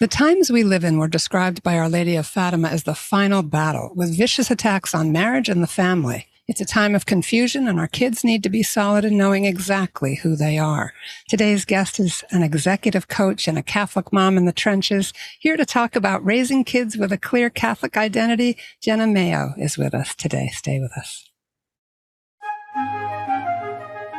The times we live in were described by Our Lady of Fatima as the final battle, with vicious attacks on marriage and the family. It's a time of confusion, and our kids need to be solid in knowing exactly who they are. Today's guest is an executive coach and a Catholic mom in the trenches. Here to talk about raising kids with a clear Catholic identity, Jenna Mayo is with us today. Stay with us.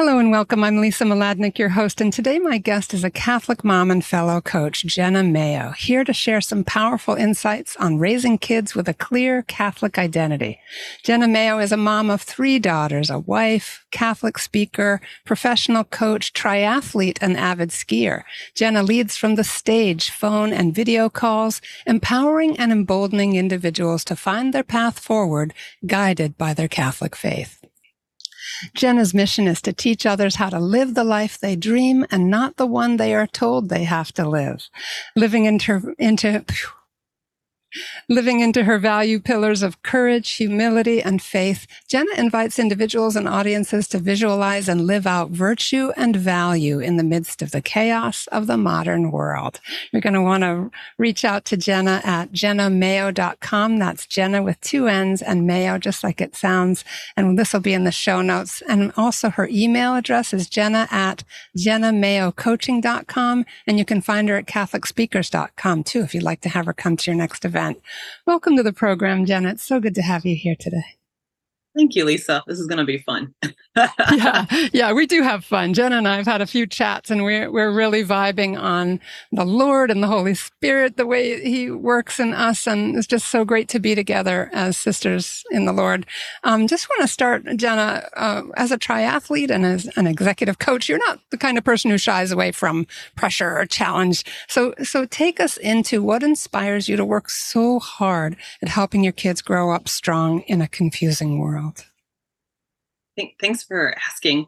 Hello and welcome. I'm Lisa Mladinich, your host, and today my guest is a Catholic mom and fellow coach, Jenna Mayo, here to share some powerful insights on raising kids with a clear Catholic identity. Jenna Mayo is a mom of three daughters, a wife, Catholic speaker, professional coach, triathlete, and avid skier. Jenna leads from the stage, phone, and video calls, empowering and emboldening individuals to find their path forward, guided by their Catholic faith. Jenna's mission is to teach others how to live the life they dream and not the one they are told they have to live. Living into, into, Living into her value pillars of courage, humility, and faith, Jenna invites individuals and audiences to visualize and live out virtue and value in the midst of the chaos of the modern world. You're going to want to reach out to Jenna at jennamayo.com. That's Jenna with two N's and Mayo, just like it sounds. And this will be in the show notes. And also her email address is jenna at jennamayocoaching.com. And you can find her at catholicspeakers.com too, if you'd like to have her come to your next event event. Welcome to the program. It's so good to have you here today. Thank you, Lisa. This is going to be fun. yeah, yeah, we do have fun. Jen and I have had a few chats, and we're we're really vibing on the Lord and the Holy Spirit, the way He works in us, and it's just so great to be together as sisters in the Lord. Um, just want to start, Jenna, uh, as a triathlete and as an executive coach. You're not the kind of person who shies away from pressure or challenge. So, so take us into what inspires you to work so hard at helping your kids grow up strong in a confusing world world? Think, thanks for asking.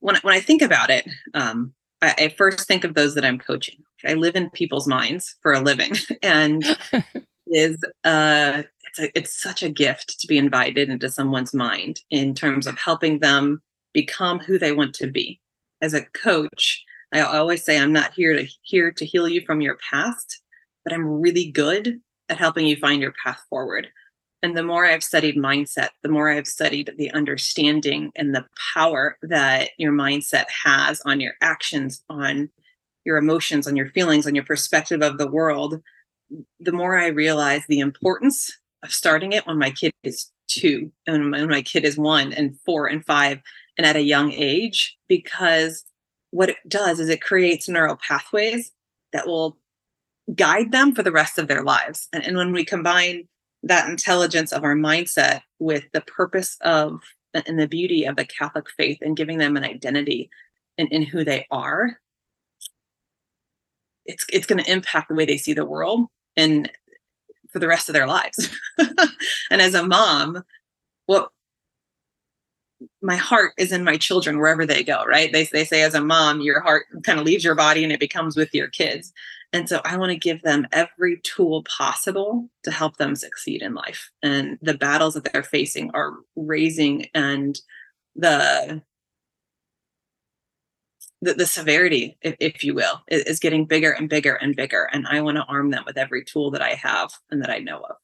When, when I think about it, um, I, I first think of those that I'm coaching. I live in people's minds for a living, and is uh, it's a, it's such a gift to be invited into someone's mind in terms of helping them become who they want to be. As a coach, I always say I'm not here to here to heal you from your past, but I'm really good at helping you find your path forward. And the more I've studied mindset, the more I've studied the understanding and the power that your mindset has on your actions, on your emotions, on your feelings, on your perspective of the world, the more I realize the importance of starting it when my kid is two and when my kid is one and four and five and at a young age, because what it does is it creates neural pathways that will guide them for the rest of their lives. And, and when we combine that intelligence of our mindset with the purpose of and the beauty of the Catholic faith and giving them an identity in, in who they are, it's it's going to impact the way they see the world and for the rest of their lives. and as a mom, what my heart is in my children wherever they go, right? They, they say as a mom, your heart kind of leaves your body and it becomes with your kids. And so I want to give them every tool possible to help them succeed in life. And the battles that they're facing are raising and the the, the severity, if, if you will, is, is getting bigger and bigger and bigger. And I want to arm them with every tool that I have and that I know of.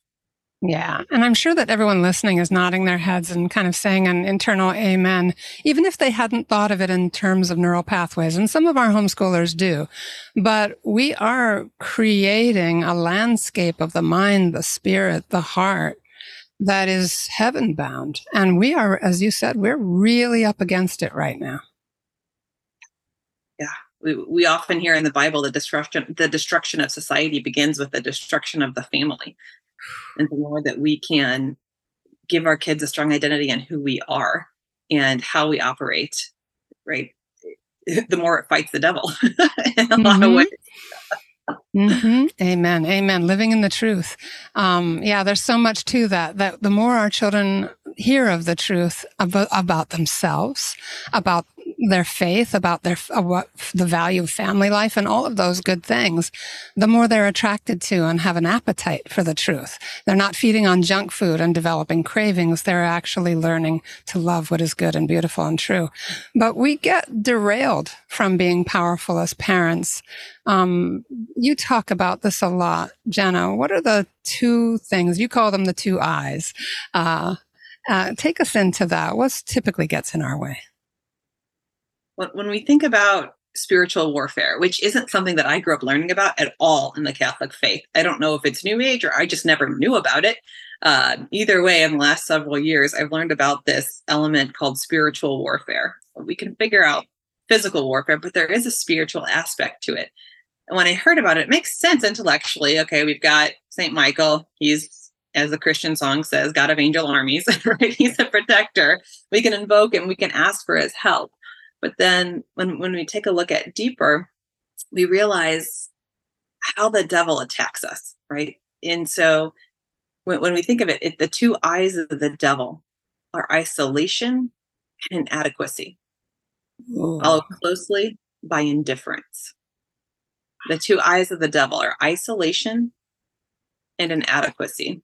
Yeah. And I'm sure that everyone listening is nodding their heads and kind of saying an internal amen, even if they hadn't thought of it in terms of neural pathways. And some of our homeschoolers do. But we are creating a landscape of the mind, the spirit, the heart that is heaven bound. And we are, as you said, we're really up against it right now. Yeah. We, we often hear in the Bible the destruction the destruction of society begins with the destruction of the family and the more that we can give our kids a strong identity in who we are and how we operate, right? The more it fights the devil in a mm-hmm. lot of mm-hmm. ways. Mm-hmm. Amen. Amen. Living in the truth. Um, yeah, there's so much to that. That the more our children hear of the truth about, about themselves, about their faith, about their uh, what the value of family life, and all of those good things, the more they're attracted to and have an appetite for the truth. They're not feeding on junk food and developing cravings. They're actually learning to love what is good and beautiful and true. But we get derailed from being powerful as parents. Um, you talk about this a lot, Jenna. What are the two things you call them the two eyes? Uh, uh, take us into that. What typically gets in our way? When, when we think about spiritual warfare, which isn't something that I grew up learning about at all in the Catholic faith. I don't know if it's New Age or I just never knew about it. Uh, either way, in the last several years, I've learned about this element called spiritual warfare. We can figure out physical warfare, but there is a spiritual aspect to it. And when I heard about it, it makes sense intellectually. Okay, we've got St. Michael. He's, as the Christian song says, God of angel armies, right? He's a protector. We can invoke him, we can ask for his help. But then when, when we take a look at deeper, we realize how the devil attacks us, right? And so when, when we think of it, it, the two eyes of the devil are isolation and inadequacy, Ooh. followed closely by indifference. The two eyes of the devil are isolation and inadequacy,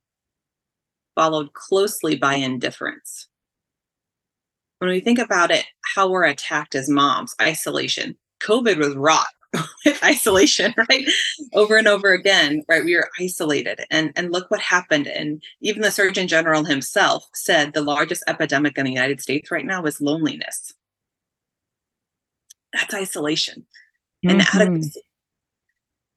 followed closely by indifference when we think about it, how we're attacked as moms, isolation. COVID was wrought with isolation, right? Over and over again, right? We were isolated. And, and look what happened. And even the Surgeon General himself said the largest epidemic in the United States right now is loneliness. That's isolation. And mm-hmm.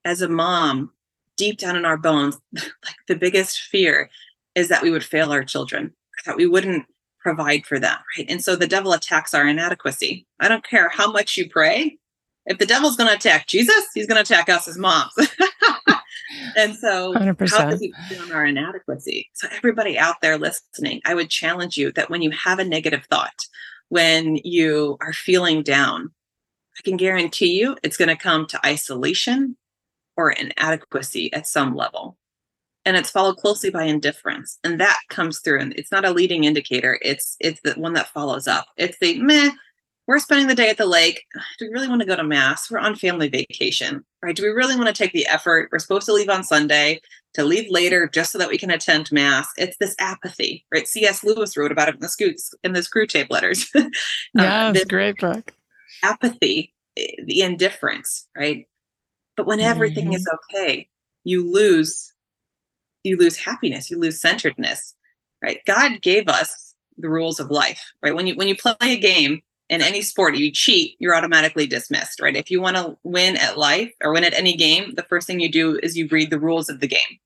as a mom, deep down in our bones, like the biggest fear is that we would fail our children, that we wouldn't provide for them, right? And so the devil attacks our inadequacy. I don't care how much you pray. If the devil's going to attack Jesus, he's going to attack us as moms. and so 100%. how does he on our inadequacy? So everybody out there listening, I would challenge you that when you have a negative thought, when you are feeling down, I can guarantee you it's going to come to isolation or inadequacy at some level and it's followed closely by indifference and that comes through and it's not a leading indicator it's it's the one that follows up. It's the meh we're spending the day at the lake do we really want to go to mass? We're on family vacation right? Do we really want to take the effort we're supposed to leave on sunday to leave later just so that we can attend mass? It's this apathy right? Cs lewis wrote about it in the scoots in the Screwtape letters. Yeah uh, it's great book. apathy eh, the indifference right? But when everything mm-hmm. is okay you lose you lose happiness, you lose centeredness, right? God gave us the rules of life, right? When you when you play a game in any sport, you cheat, you're automatically dismissed, right? If you want to win at life or win at any game, the first thing you do is you read the rules of the game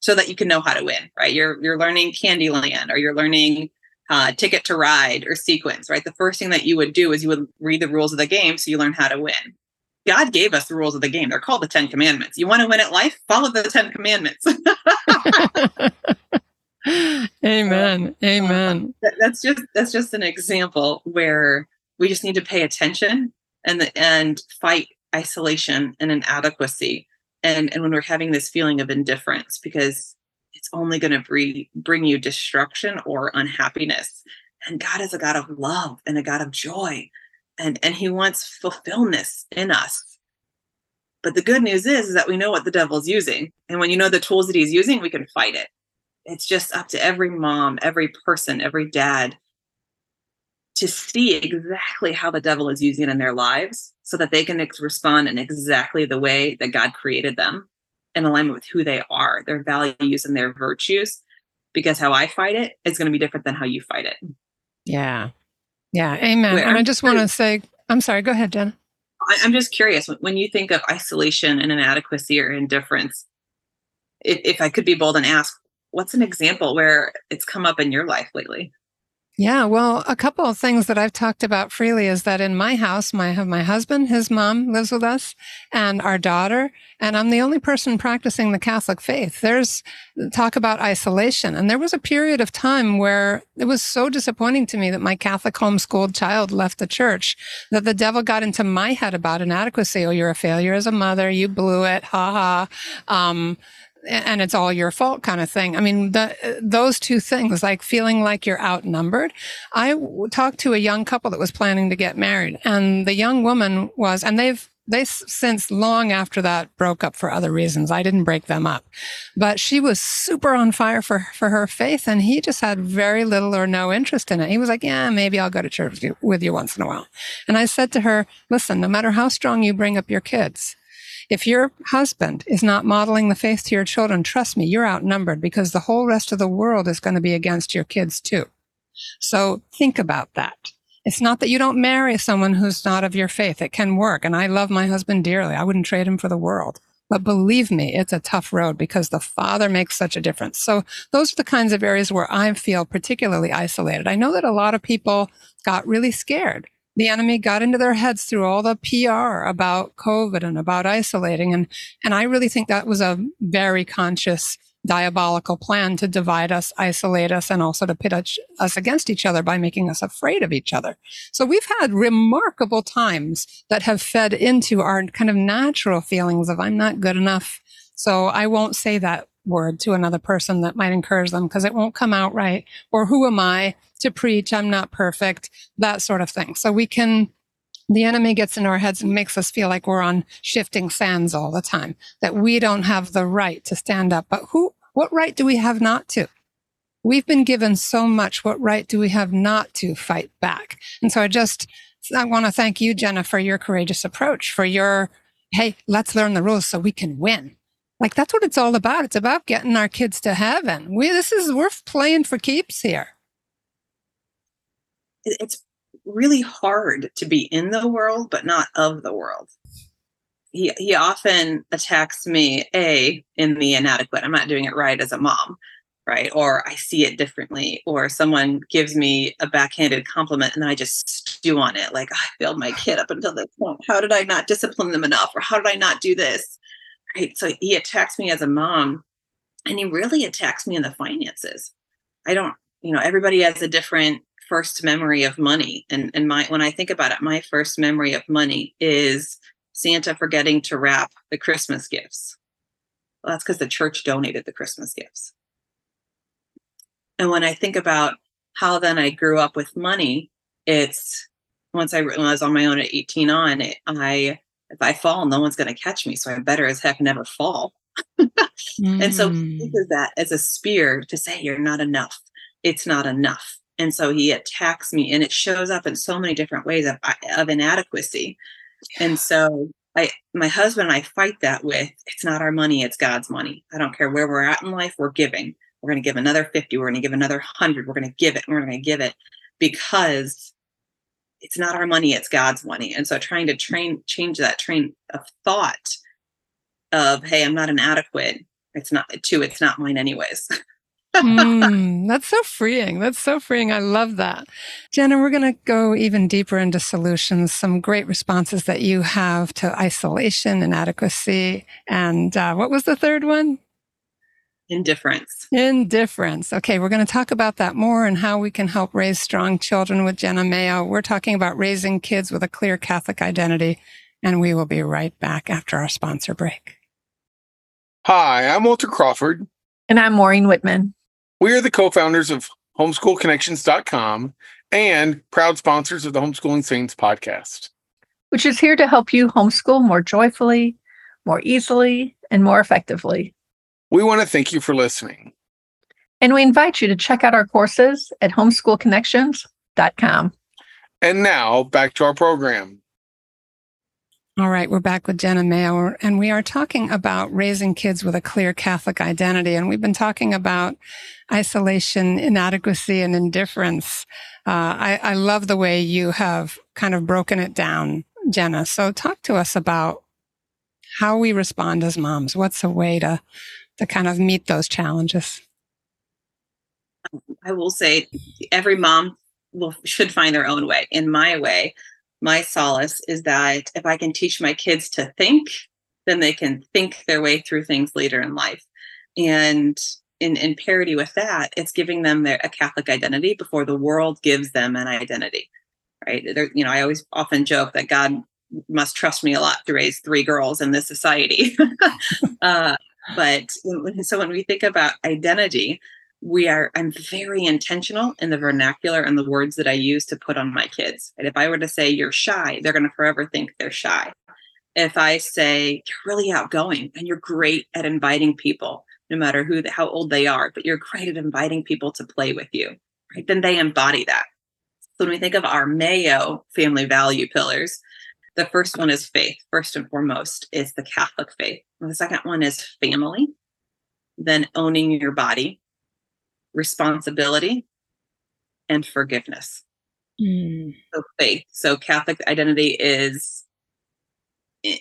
so that you can know how to win, right? You're you're learning Candyland or you're learning uh, Ticket to Ride or Sequence, right? The first thing that you would do is you would read the rules of the game so you learn how to win. God gave us the rules of the game. They're called the Ten Commandments. You want to win at life? Follow the Ten Commandments. Amen. Amen. Uh, that's just that's just an example where we just need to pay attention and the, and fight isolation and inadequacy. And and when we're having this feeling of indifference, because it's only going to bring bring you destruction or unhappiness. And God is a God of love and a God of joy and and he wants fulfillment in us. But the good news is, is that we know what the devil's using and when you know the tools that he's using we can fight it. It's just up to every mom every person every dad to see exactly how the devil is using in their lives so that they can ex- respond in exactly the way that god created them in alignment with who they are their values and their virtues because how i fight it is going to be different than how you fight it. Yeah yeah, amen. Where, and I just want to say, I'm sorry, go ahead, Jenna. I'm just curious when you think of isolation and inadequacy or indifference, if, if I could be bold and ask, what's an example where it's come up in your life lately? Yeah, well, a couple of things that I've talked about freely is that in my house, my, my husband, his mom lives with us, and our daughter, and I'm the only person practicing the Catholic faith. There's talk about isolation. And there was a period of time where it was so disappointing to me that my Catholic homeschooled child left the church that the devil got into my head about inadequacy. Oh, you're a failure as a mother. You blew it. Ha ha. Um, and it's all your fault kind of thing. I mean, the, those two things, like feeling like you're outnumbered. I talked to a young couple that was planning to get married and the young woman was, and they've, they since long after that broke up for other reasons. I didn't break them up, but she was super on fire for, for her faith. And he just had very little or no interest in it. He was like, yeah, maybe I'll go to church with you, with you once in a while. And I said to her, listen, no matter how strong you bring up your kids, if your husband is not modeling the faith to your children, trust me, you're outnumbered because the whole rest of the world is going to be against your kids too. So think about that. It's not that you don't marry someone who's not of your faith. It can work. And I love my husband dearly. I wouldn't trade him for the world. But believe me, it's a tough road because the father makes such a difference. So those are the kinds of areas where I feel particularly isolated. I know that a lot of people got really scared the enemy got into their heads through all the PR about COVID and about isolating. And, and I really think that was a very conscious diabolical plan to divide us, isolate us, and also to pit us against each other by making us afraid of each other. So we've had remarkable times that have fed into our kind of natural feelings of I'm not good enough. So I won't say that word to another person that might encourage them because it won't come out right. Or who am I to preach? I'm not perfect, that sort of thing. So we can, the enemy gets in our heads and makes us feel like we're on shifting sands all the time, that we don't have the right to stand up. But who, what right do we have not to? We've been given so much. What right do we have not to fight back? And so I just, I want to thank you, Jenna, for your courageous approach, for your, hey, let's learn the rules so we can win like that's what it's all about. It's about getting our kids to heaven. We this is we're playing for keeps here. It's really hard to be in the world but not of the world. He he often attacks me a in the inadequate. I'm not doing it right as a mom, right? Or I see it differently, or someone gives me a backhanded compliment and I just stew on it. Like I failed my kid up until this point. How did I not discipline them enough? Or how did I not do this? right so he attacks me as a mom and he really attacks me in the finances i don't you know everybody has a different first memory of money and and my when i think about it my first memory of money is santa forgetting to wrap the christmas gifts well, that's because the church donated the christmas gifts and when i think about how then i grew up with money it's once i when i was on my own at 18 on it, i if I fall, no one's going to catch me. So I better as heck never fall. mm. And so uses that as a spear to say, you're not enough. It's not enough. And so he attacks me and it shows up in so many different ways of, of inadequacy. And so I, my husband and I fight that with, it's not our money, it's God's money. I don't care where we're at in life, we're giving. We're going to give another 50, we're going to give another 100, we're going to give it, we're going to give it because it's not our money it's god's money and so trying to train change that train of thought of hey i'm not inadequate it's not to it's not mine anyways mm, that's so freeing that's so freeing i love that jenna we're going to go even deeper into solutions some great responses that you have to isolation inadequacy and uh, what was the third one Indifference. Indifference. Okay, we're going to talk about that more and how we can help raise strong children with Jenna Mayo. We're talking about raising kids with a clear Catholic identity, and we will be right back after our sponsor break. Hi, I'm Walter Crawford. And I'm Maureen Whitman. We are the co founders of homeschoolconnections.com and proud sponsors of the Homeschooling Saints podcast, which is here to help you homeschool more joyfully, more easily, and more effectively. We want to thank you for listening. And we invite you to check out our courses at homeschoolconnections.com. And now back to our program. All right, we're back with Jenna Mayo, and we are talking about raising kids with a clear Catholic identity. And we've been talking about isolation, inadequacy, and indifference. Uh, I, I love the way you have kind of broken it down, Jenna. So, talk to us about how we respond as moms. What's a way to to kind of meet those challenges? I will say every mom will should find their own way. In my way, my solace is that if I can teach my kids to think, then they can think their way through things later in life. And in, in parity with that, it's giving them their, a Catholic identity before the world gives them an identity. Right. There, you know, I always often joke that God must trust me a lot to raise three girls in this society. uh, but so when we think about identity, we are i'm very intentional in the vernacular and the words that i use to put on my kids. And if i were to say you're shy they're going to forever think they're shy. If i say you're really outgoing and you're great at inviting people no matter who how old they are but you're great at inviting people to play with you right then they embody that. So when we think of our mayo family value pillars the first one is faith first and foremost is the catholic faith. And the second one is family then owning your body responsibility, and forgiveness. Mm. So faith. So Catholic identity is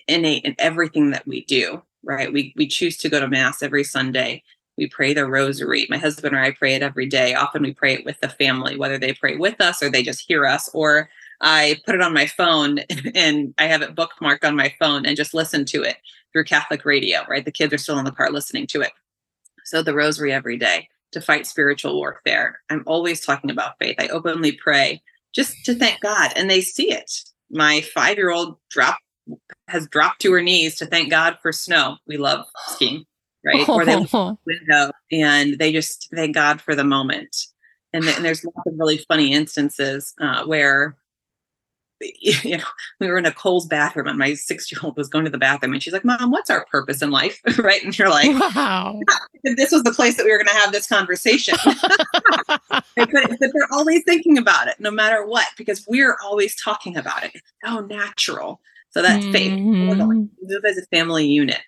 innate in everything that we do, right? We we choose to go to mass every Sunday. We pray the rosary. My husband and I pray it every day. Often we pray it with the family, whether they pray with us or they just hear us, or I put it on my phone and I have it bookmarked on my phone and just listen to it through Catholic radio, right? The kids are still in the car listening to it. So the rosary every day to fight spiritual warfare. I'm always talking about faith. I openly pray just to thank God, and they see it. My five year old drop has dropped to her knees to thank God for snow. We love skiing, right? or they the window and they just thank God for the moment. And, and there's lots of really funny instances uh, where you know, we were in a Kohl's bathroom and my six year old was going to the bathroom and she's like, Mom, what's our purpose in life? right. And you're like, Wow. This was the place that we were going to have this conversation. but, but, they're always thinking about it no matter what, because we're always talking about it. It's so natural. So that's mm-hmm. faith. We move as a family unit.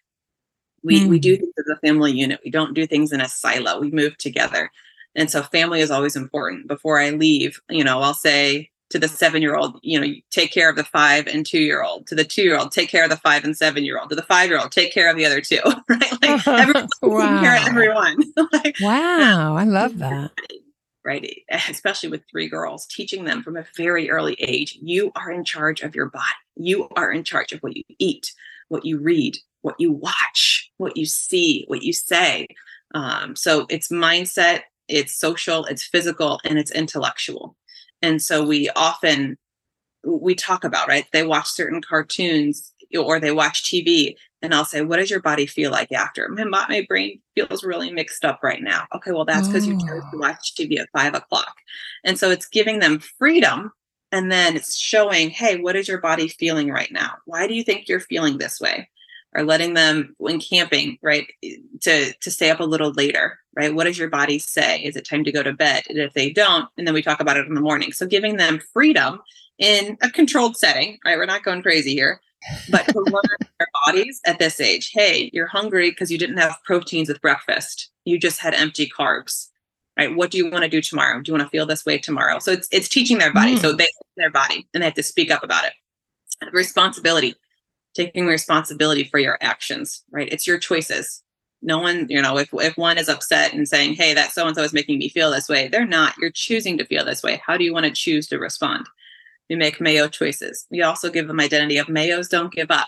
We, mm-hmm. we do things as a family unit. We don't do things in a silo. We move together. And so family is always important. Before I leave, you know, I'll say, to the seven year old, you know, take care of the five and two year old, to the two year old, take care of the five and seven year old, to the five year old, take care of the other two, right? Like everyone wow. care of everyone. like, wow, I love that. Right. Especially with three girls, teaching them from a very early age, you are in charge of your body. You are in charge of what you eat, what you read, what you watch, what you see, what you say. Um, so it's mindset, it's social, it's physical, and it's intellectual and so we often we talk about right? They watch certain cartoons or they watch tv and i'll say what does your body feel like after? My, my brain feels really mixed up right now. Okay well that's because you chose to oh. watch tv at five o'clock. And so it's giving them freedom and then it's showing hey what is your body feeling right now? Why do you think you're feeling this way or letting them when camping right to to stay up a little later right? What does your body say? Is it time to go to bed? And if they don't and then we talk about it in the morning. So giving them freedom in a controlled setting right? We're not going crazy here but to learn their bodies at this age. Hey you're hungry because you didn't have proteins with breakfast. You just had empty carbs right? What do you want to do tomorrow? Do you want to feel this way tomorrow? So it's it's teaching their body. Mm. so they their body and they have to speak up about it. Responsibility taking responsibility for your actions, right? It's your choices. No one, you know, if, if one is upset and saying, hey, that so and so is making me feel this way, they're not. You're choosing to feel this way. How do you want to choose to respond? We make Mayo choices. We also give them identity of Mayos don't give up.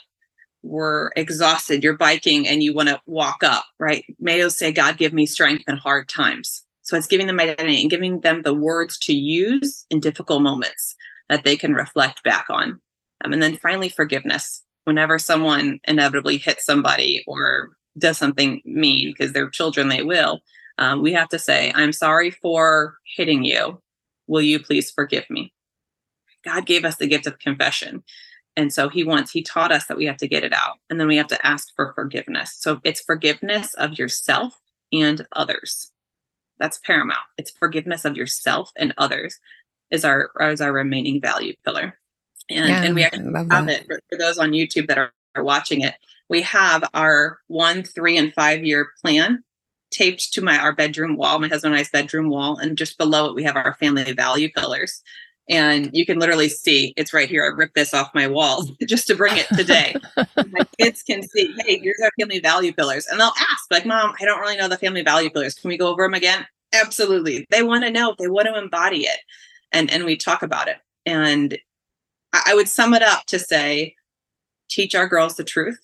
We're exhausted. You're biking and you want to walk up, right? Mayos say, God, give me strength in hard times. So it's giving them identity and giving them the words to use in difficult moments that they can reflect back on. Um, and then finally, forgiveness whenever someone inevitably hits somebody or does something mean because they're children they will um, we have to say i'm sorry for hitting you. Will you please forgive me? God gave us the gift of confession and so he wants he taught us that we have to get it out and then we have to ask for forgiveness. So it's forgiveness of yourself and others. That's paramount. It's forgiveness of yourself and others is our is our remaining value pillar and, yeah, and we actually have it for, for, those on YouTube that are, are watching it. We have our one, three, and five year plan taped to my our bedroom wall, my husband and I's bedroom wall, and just below it we have our family value pillars. And you can literally see it's right here. I ripped this off my wall just to bring it today. my kids can see, hey, here's our family value pillars. And they'll ask, like, Mom, I don't really know the family value pillars. Can we go over them again? Absolutely. They want to know, they want to embody it. and and we talk about it. And I, would sum it up to say, teach our girls the truth,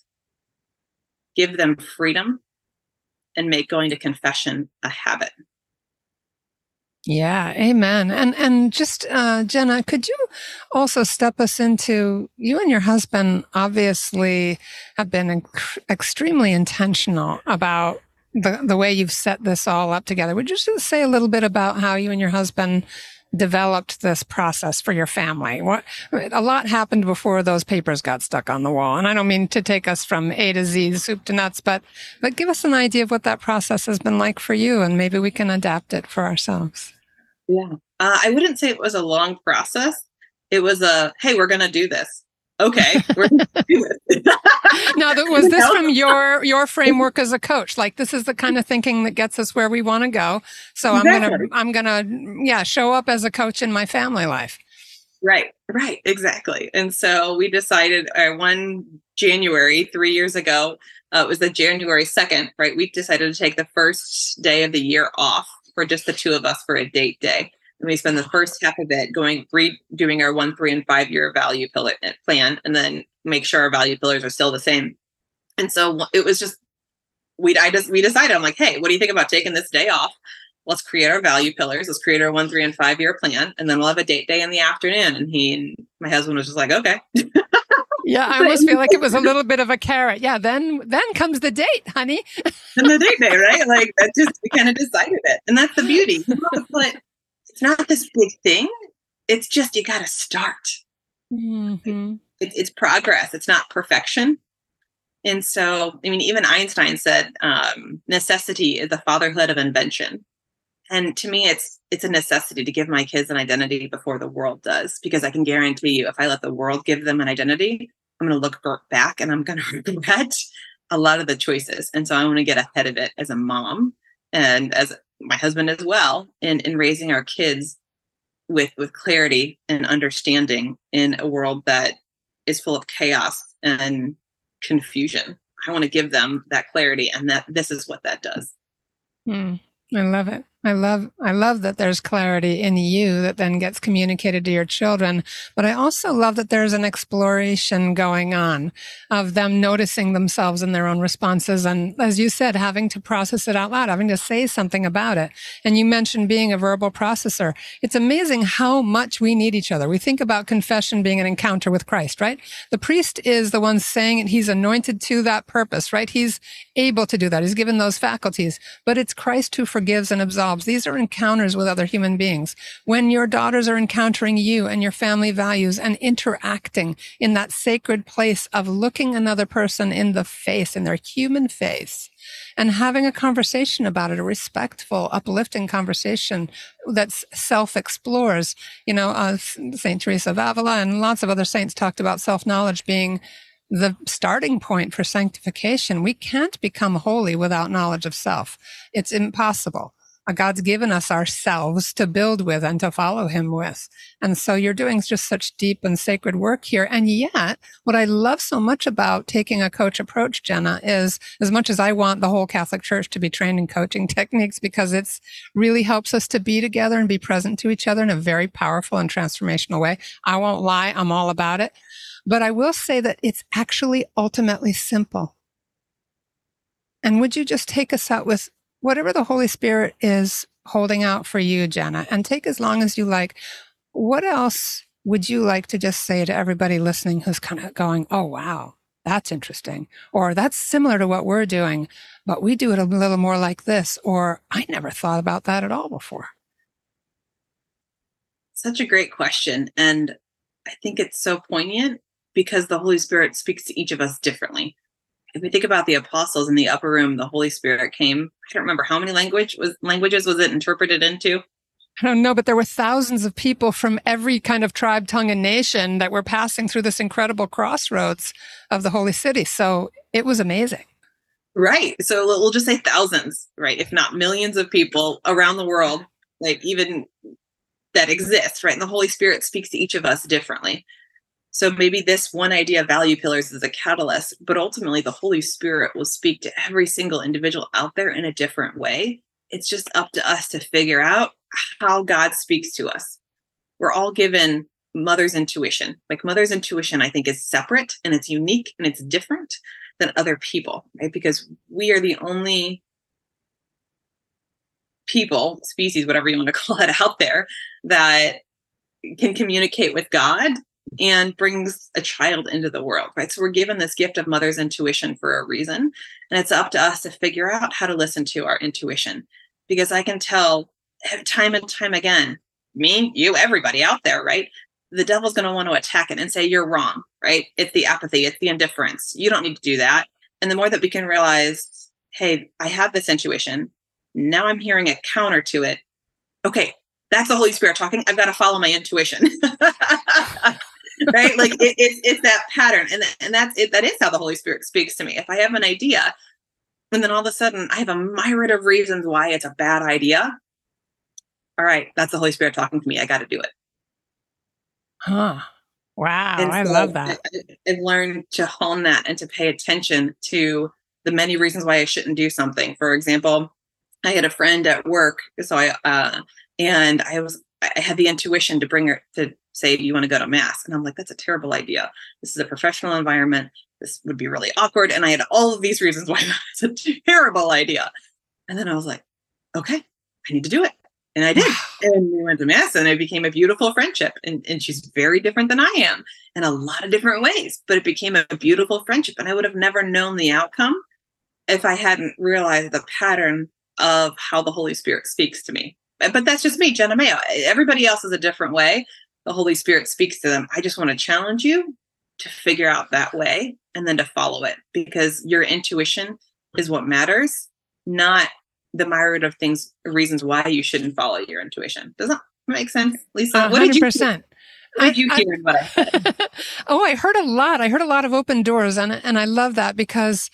give them freedom, and make going to confession a habit. Yeah, amen. And and just uh, Jenna, could you also step us into you and your husband obviously have been inc- extremely intentional about the the way you've set this all up together. Would you just say a little bit about how you and your husband developed this process for your family? What a lot happened before those papers got stuck on the wall. And I don't mean to take us from A to Z, soup to nuts, but but give us an idea of what that process has been like for you, and maybe we can adapt it for ourselves. Yeah, uh, I wouldn't say it was a long process. It was a hey, we're going to do this okay. We're now was this from your your framework as a coach? Like this is the kind of thinking that gets us where we want to go. So exactly. i'm gonna i'm gonna yeah show up as a coach in my family life. Right right exactly. And so we decided uh, one january three years ago uh, it was the january 2nd right? We decided to take the first day of the year off for just the two of us for a date day and we spend the first half of it going re- doing our one, three, and five year value pillar eh, plan, and then make sure our value pillars are still the same. And so it was just we I just we decided I'm like, hey, what do you think about taking this day off? Let's create our value pillars. Let's create our one, three, and five year plan, and then we'll have a date day in the afternoon. And he and my husband was just like, okay. Yeah, I almost feel like it was a little bit of a carrot. Yeah, then then comes the date, honey. and the date day, right? Like that just we kind of decided it. And that's the beauty. You put it's not this big thing. It's just you got to start. Mm-hmm. It, it's progress. It's not perfection. And so, I mean, even Einstein said um, necessity is the fatherhood of invention. And to me, it's it's a necessity to give my kids an identity before the world does, because I can guarantee you, if I let the world give them an identity, I'm going to look back and I'm going to regret a lot of the choices. And so I want to get ahead of it as a mom and as my husband as well in in raising our kids with with clarity and understanding in a world that is full of chaos and confusion. I want to give them that clarity and that this is what that does. Mm, i love it I love I love that there's clarity in you that then gets communicated to your children, but I also love that there's an exploration going on of them noticing themselves in their own responses and as you said having to process it out loud, having to say something about it. And you mentioned being a verbal processor. It's amazing how much we need each other. We think about confession being an encounter with Christ, right? The priest is the one saying it. He's anointed to that purpose, right? He's able to do that. He's given those faculties, but it's Christ who forgives and absolves themselves. These are encounters with other human beings. When your daughters are encountering you and your family values and interacting in that sacred place of looking another person in the face, in their human face, and having a conversation about it, a respectful, uplifting conversation that self explores. You know, uh, St. Teresa of Avila and lots of other saints talked about self knowledge being the starting point for sanctification. We can't become holy without knowledge of self. It's impossible. Uh, God's given us ourselves to build with and to follow him with. And so you're doing just such deep and sacred work here. And yet, what I love so much about taking a coach approach, Jenna, is as much as I want the whole Catholic Church to be trained in coaching techniques because it's really helps us to be together and be present to each other in a very powerful and transformational way. I won't lie. I'm all about it. But I will say that it's actually ultimately simple. And would you just take us out with whatever the Holy Spirit is holding out for you, Jenna, and take as long as you like. What else would you like to just say to everybody listening who's kind of going, oh, wow, that's interesting, or that's similar to what we're doing, but we do it a little more like this, or I never thought about that at all before? Such a great question. And I think it's so poignant because the Holy Spirit speaks to each of us differently if we think about the apostles in the upper room, the Holy Spirit came. I don't remember how many language was languages was it interpreted into. I don't know, but there were thousands of people from every kind of tribe, tongue, and nation that were passing through this incredible crossroads of the holy city. So it was amazing. Right. So we'll just say thousands, right? If not millions of people around the world, like even that exist, right? And the Holy Spirit speaks to each of us differently. So maybe this one idea of value pillars is a catalyst, but ultimately the Holy Spirit will speak to every single individual out there in a different way. It's just up to us to figure out how God speaks to us. we're all given mother's intuition. Like mother's intuition, I think is separate and it's unique and it's different than other people, right? Because we are the only people, species, whatever you want to call it, out there that can communicate with God and brings a child into the world, right? So we're given this gift of mother's intuition for a reason. And it's up to us to figure out how to listen to our intuition. Because I can tell time and time again, me, you, everybody out there, right? The devil's going to want to attack it and say, you're wrong, right? It's the apathy, it's the indifference. You don't need to do that. And the more that we can realize, hey, I have this intuition. Now I'm hearing a counter to it. Okay, that's the Holy Spirit talking. I've got to follow my intuition. right? Like it, it, it's that pattern. And, and that's it. That is how the Holy Spirit speaks to me. If I have an idea and then all of a sudden I have a myriad of reasons why it's a bad idea. All right, that's the Holy Spirit talking to me. I got to do it. Huh. Wow. I love that. I, I've learned to hone that and to pay attention to the many reasons why I shouldn't do something. For example, I had a friend at work. So I, uh, and I was, I had the intuition to bring her to say, Do you want to go to mass? And I'm like, that's a terrible idea. This is a professional environment. This would be really awkward. And I had all of these reasons why that's a terrible idea. And then I was like, okay, I need to do it. And I did. and we went to mass and it became a beautiful friendship. And, and she's very different than I am in a lot of different ways, but it became a beautiful friendship. And I would have never known the outcome if I hadn't realized the pattern of how the Holy Spirit speaks to me. But that's just me, Jenna Mayo. Everybody else is a different way the Holy Spirit speaks to them. I just want to challenge you to figure out that way and then to follow it because your intuition is what matters, not the myriad of things, reasons why you shouldn't follow your intuition. Does that make sense, Lisa? 100%. What did you what did you hear? I, what I said? oh, I heard a lot. I heard a lot of open doors, and and I love that because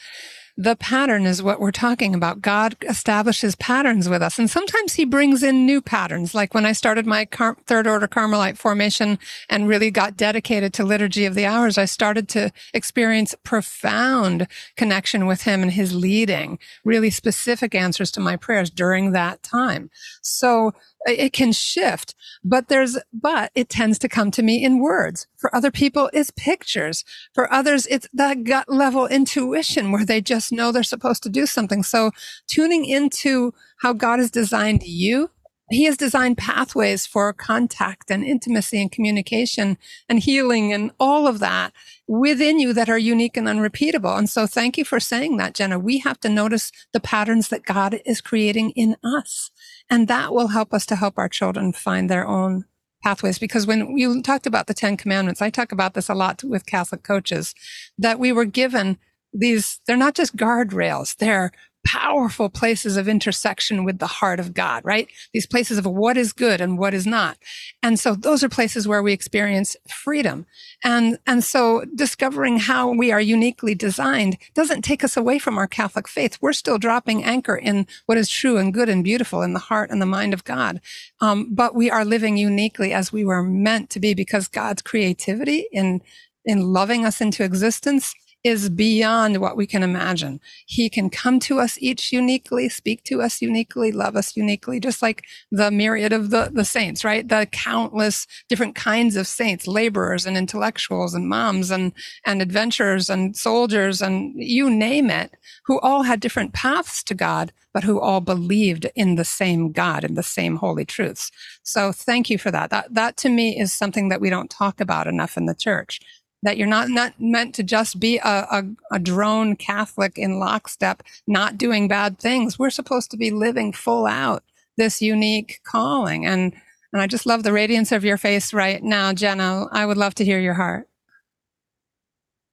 the pattern is what we're talking about. God establishes patterns with us. And sometimes he brings in new patterns. Like when I started my car- third order Carmelite formation and really got dedicated to liturgy of the hours, I started to experience profound connection with him and his leading, really specific answers to my prayers during that time. So it can shift, but there's, but it tends to come to me in words. For other people, it's pictures. For others, it's that gut level intuition where they just know they're supposed to do something. So tuning into how God has designed you he has designed pathways for contact and intimacy and communication and healing and all of that within you that are unique and unrepeatable. And so thank you for saying that, Jenna. We have to notice the patterns that God is creating in us. And that will help us to help our children find their own pathways. Because when you talked about the 10 commandments, I talk about this a lot with Catholic coaches that we were given these, they're not just guardrails. They're powerful places of intersection with the heart of God, right? These places of what is good and what is not. And so those are places where we experience freedom. And, and so discovering how we are uniquely designed doesn't take us away from our Catholic faith. We're still dropping anchor in what is true and good and beautiful in the heart and the mind of God. Um, but we are living uniquely as we were meant to be because God's creativity in, in loving us into existence is beyond what we can imagine. He can come to us each uniquely, speak to us uniquely, love us uniquely, just like the myriad of the, the saints, right? The countless different kinds of saints, laborers and intellectuals and moms and, and adventurers and soldiers and you name it, who all had different paths to God, but who all believed in the same God and the same holy truths. So thank you for that. That, that to me is something that we don't talk about enough in the church that you're not, not meant to just be a, a, a, drone Catholic in lockstep, not doing bad things. We're supposed to be living full out this unique calling. And, and I just love the radiance of your face right now, Jenna. I would love to hear your heart.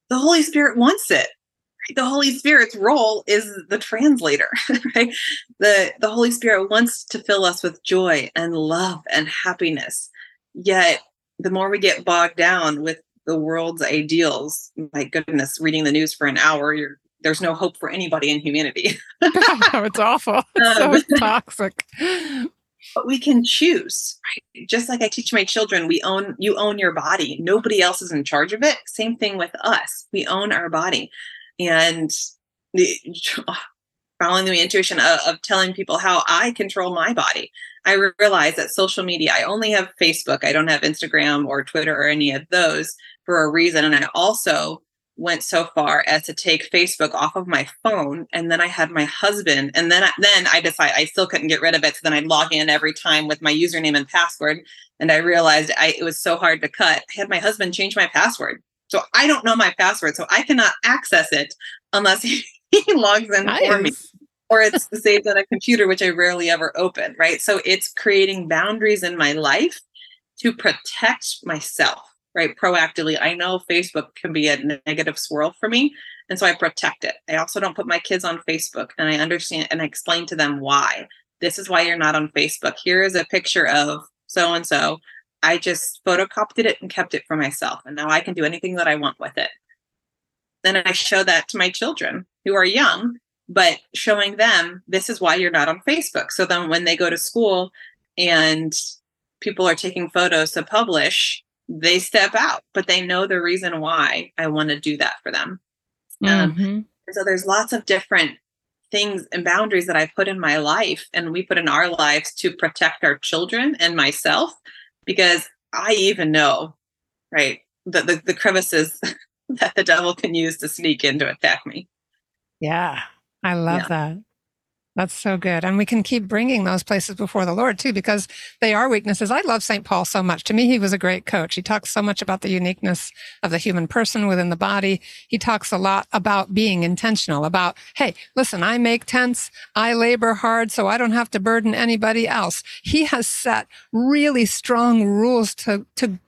The Holy Spirit wants it. The Holy Spirit's role is the translator, right? The, the Holy Spirit wants to fill us with joy and love and happiness. Yet the more we get bogged down with the world's ideals. My goodness, reading the news for an hour, you're there's no hope for anybody in humanity. no, it's awful. It's um, so toxic. But we can choose, right? Just like I teach my children, we own you own your body. Nobody else is in charge of it. Same thing with us. We own our body. And the, following the intuition of, of telling people how I control my body. I realized that social media, I only have Facebook. I don't have Instagram or Twitter or any of those for a reason. And I also went so far as to take Facebook off of my phone. And then I had my husband, and then I, then I decided I still couldn't get rid of it. So then I'd log in every time with my username and password. And I realized I, it was so hard to cut. I had my husband change my password. So I don't know my password. So I cannot access it unless he, he logs in nice. for me. Or it's saved on a computer, which I rarely ever open. Right. So it's creating boundaries in my life to protect myself right proactively. I know facebook can be a negative swirl for me and so i protect it. I also don't put my kids on facebook and i understand and i explain to them why. This is why you're not on facebook. Here is a picture of so and so i just photocopied it and kept it for myself and now i can do anything that i want with it. Then i show that to my children who are young but showing them this is why you're not on facebook. So then when they go to school and people are taking photos to publish they step out, but they know the reason why I want to do that for them. Um, mm-hmm. So there's lots of different things and boundaries that I put in my life and we put in our lives to protect our children and myself because I even know, right, the, the, the crevices that the devil can use to sneak in to attack me. Yeah, I love yeah. that. That's so good. And we can keep bringing those places before the Lord too, because they are weaknesses. I love St. Paul so much. To me, he was a great coach. He talks so much about the uniqueness of the human person within the body. He talks a lot about being intentional, about, hey, listen, I make tents, I labor hard, so I don't have to burden anybody else. He has set really strong rules to, to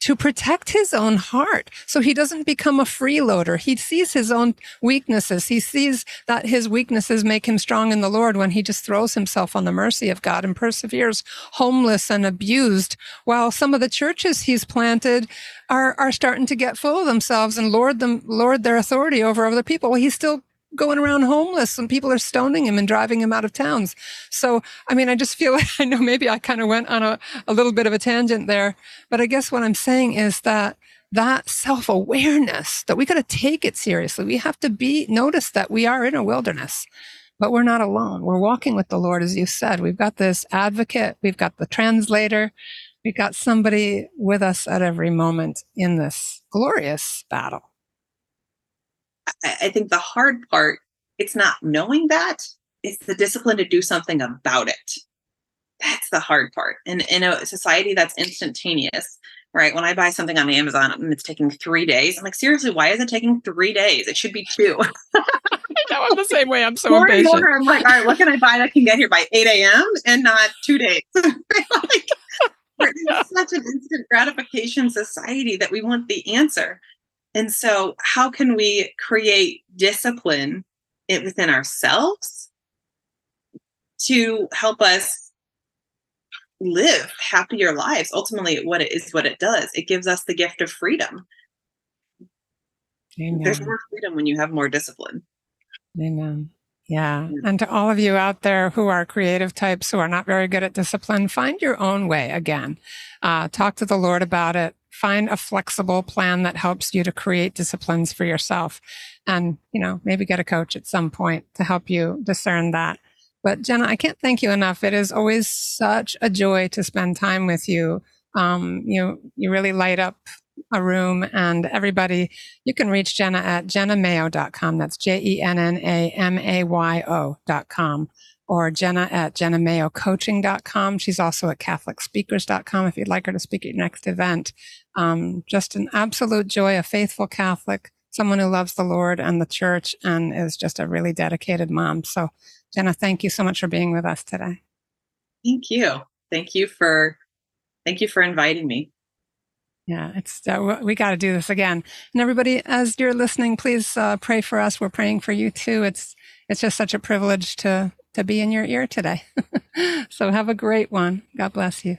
to protect his own heart so he doesn't become a freeloader. He sees his own weaknesses. He sees that his weaknesses make him strong in the Lord when he just throws himself on the mercy of God and perseveres homeless and abused while some of the churches he's planted are, are starting to get full of themselves and lord them, lord their authority over other people. Well, he's still going around homeless and people are stoning him and driving him out of towns. So, I mean, I just feel like I know maybe I kind of went on a, a little bit of a tangent there, but I guess what I'm saying is that that self awareness that we got to take it seriously. We have to be, notice that we are in a wilderness, but we're not alone. We're walking with the Lord, as you said. We've got this advocate, we've got the translator, we've got somebody with us at every moment in this glorious battle. I think the hard part, it's not knowing that, it's the discipline to do something about it. That's the hard part. And in a society that's instantaneous, right? When I buy something on Amazon and it's taking three days, I'm like, seriously, why is it taking three days? It should be two. I I'm the same way. I'm so more impatient. More, I'm like, all right, what can I buy that can get here by 8 a.m. and not two days? like, we're in such an instant gratification society that we want the answer. And so, how can we create discipline within ourselves to help us live happier lives? Ultimately, what it is, what it does, it gives us the gift of freedom. Amen. There's more freedom when you have more discipline. Amen. Yeah. And to all of you out there who are creative types who are not very good at discipline, find your own way again. Uh, talk to the Lord about it find a flexible plan that helps you to create disciplines for yourself and you know maybe get a coach at some point to help you discern that but jenna i can't thank you enough it is always such a joy to spend time with you um, you you really light up a room and everybody you can reach jenna at jennamayo.com that's j-e-n-n-a-m-a-y-o.com or Jenna at jennamayocoaching.com. She's also at catholicspeakers.com if you'd like her to speak at your next event. Um, just an absolute joy, a faithful Catholic, someone who loves the Lord and the church and is just a really dedicated mom. So, Jenna, thank you so much for being with us today. Thank you. Thank you for thank you for inviting me. Yeah, it's uh, we got to do this again. And everybody, as you're listening, please uh, pray for us. We're praying for you too. It's it's just such a privilege to to be in your ear today. so have a great one. God bless you.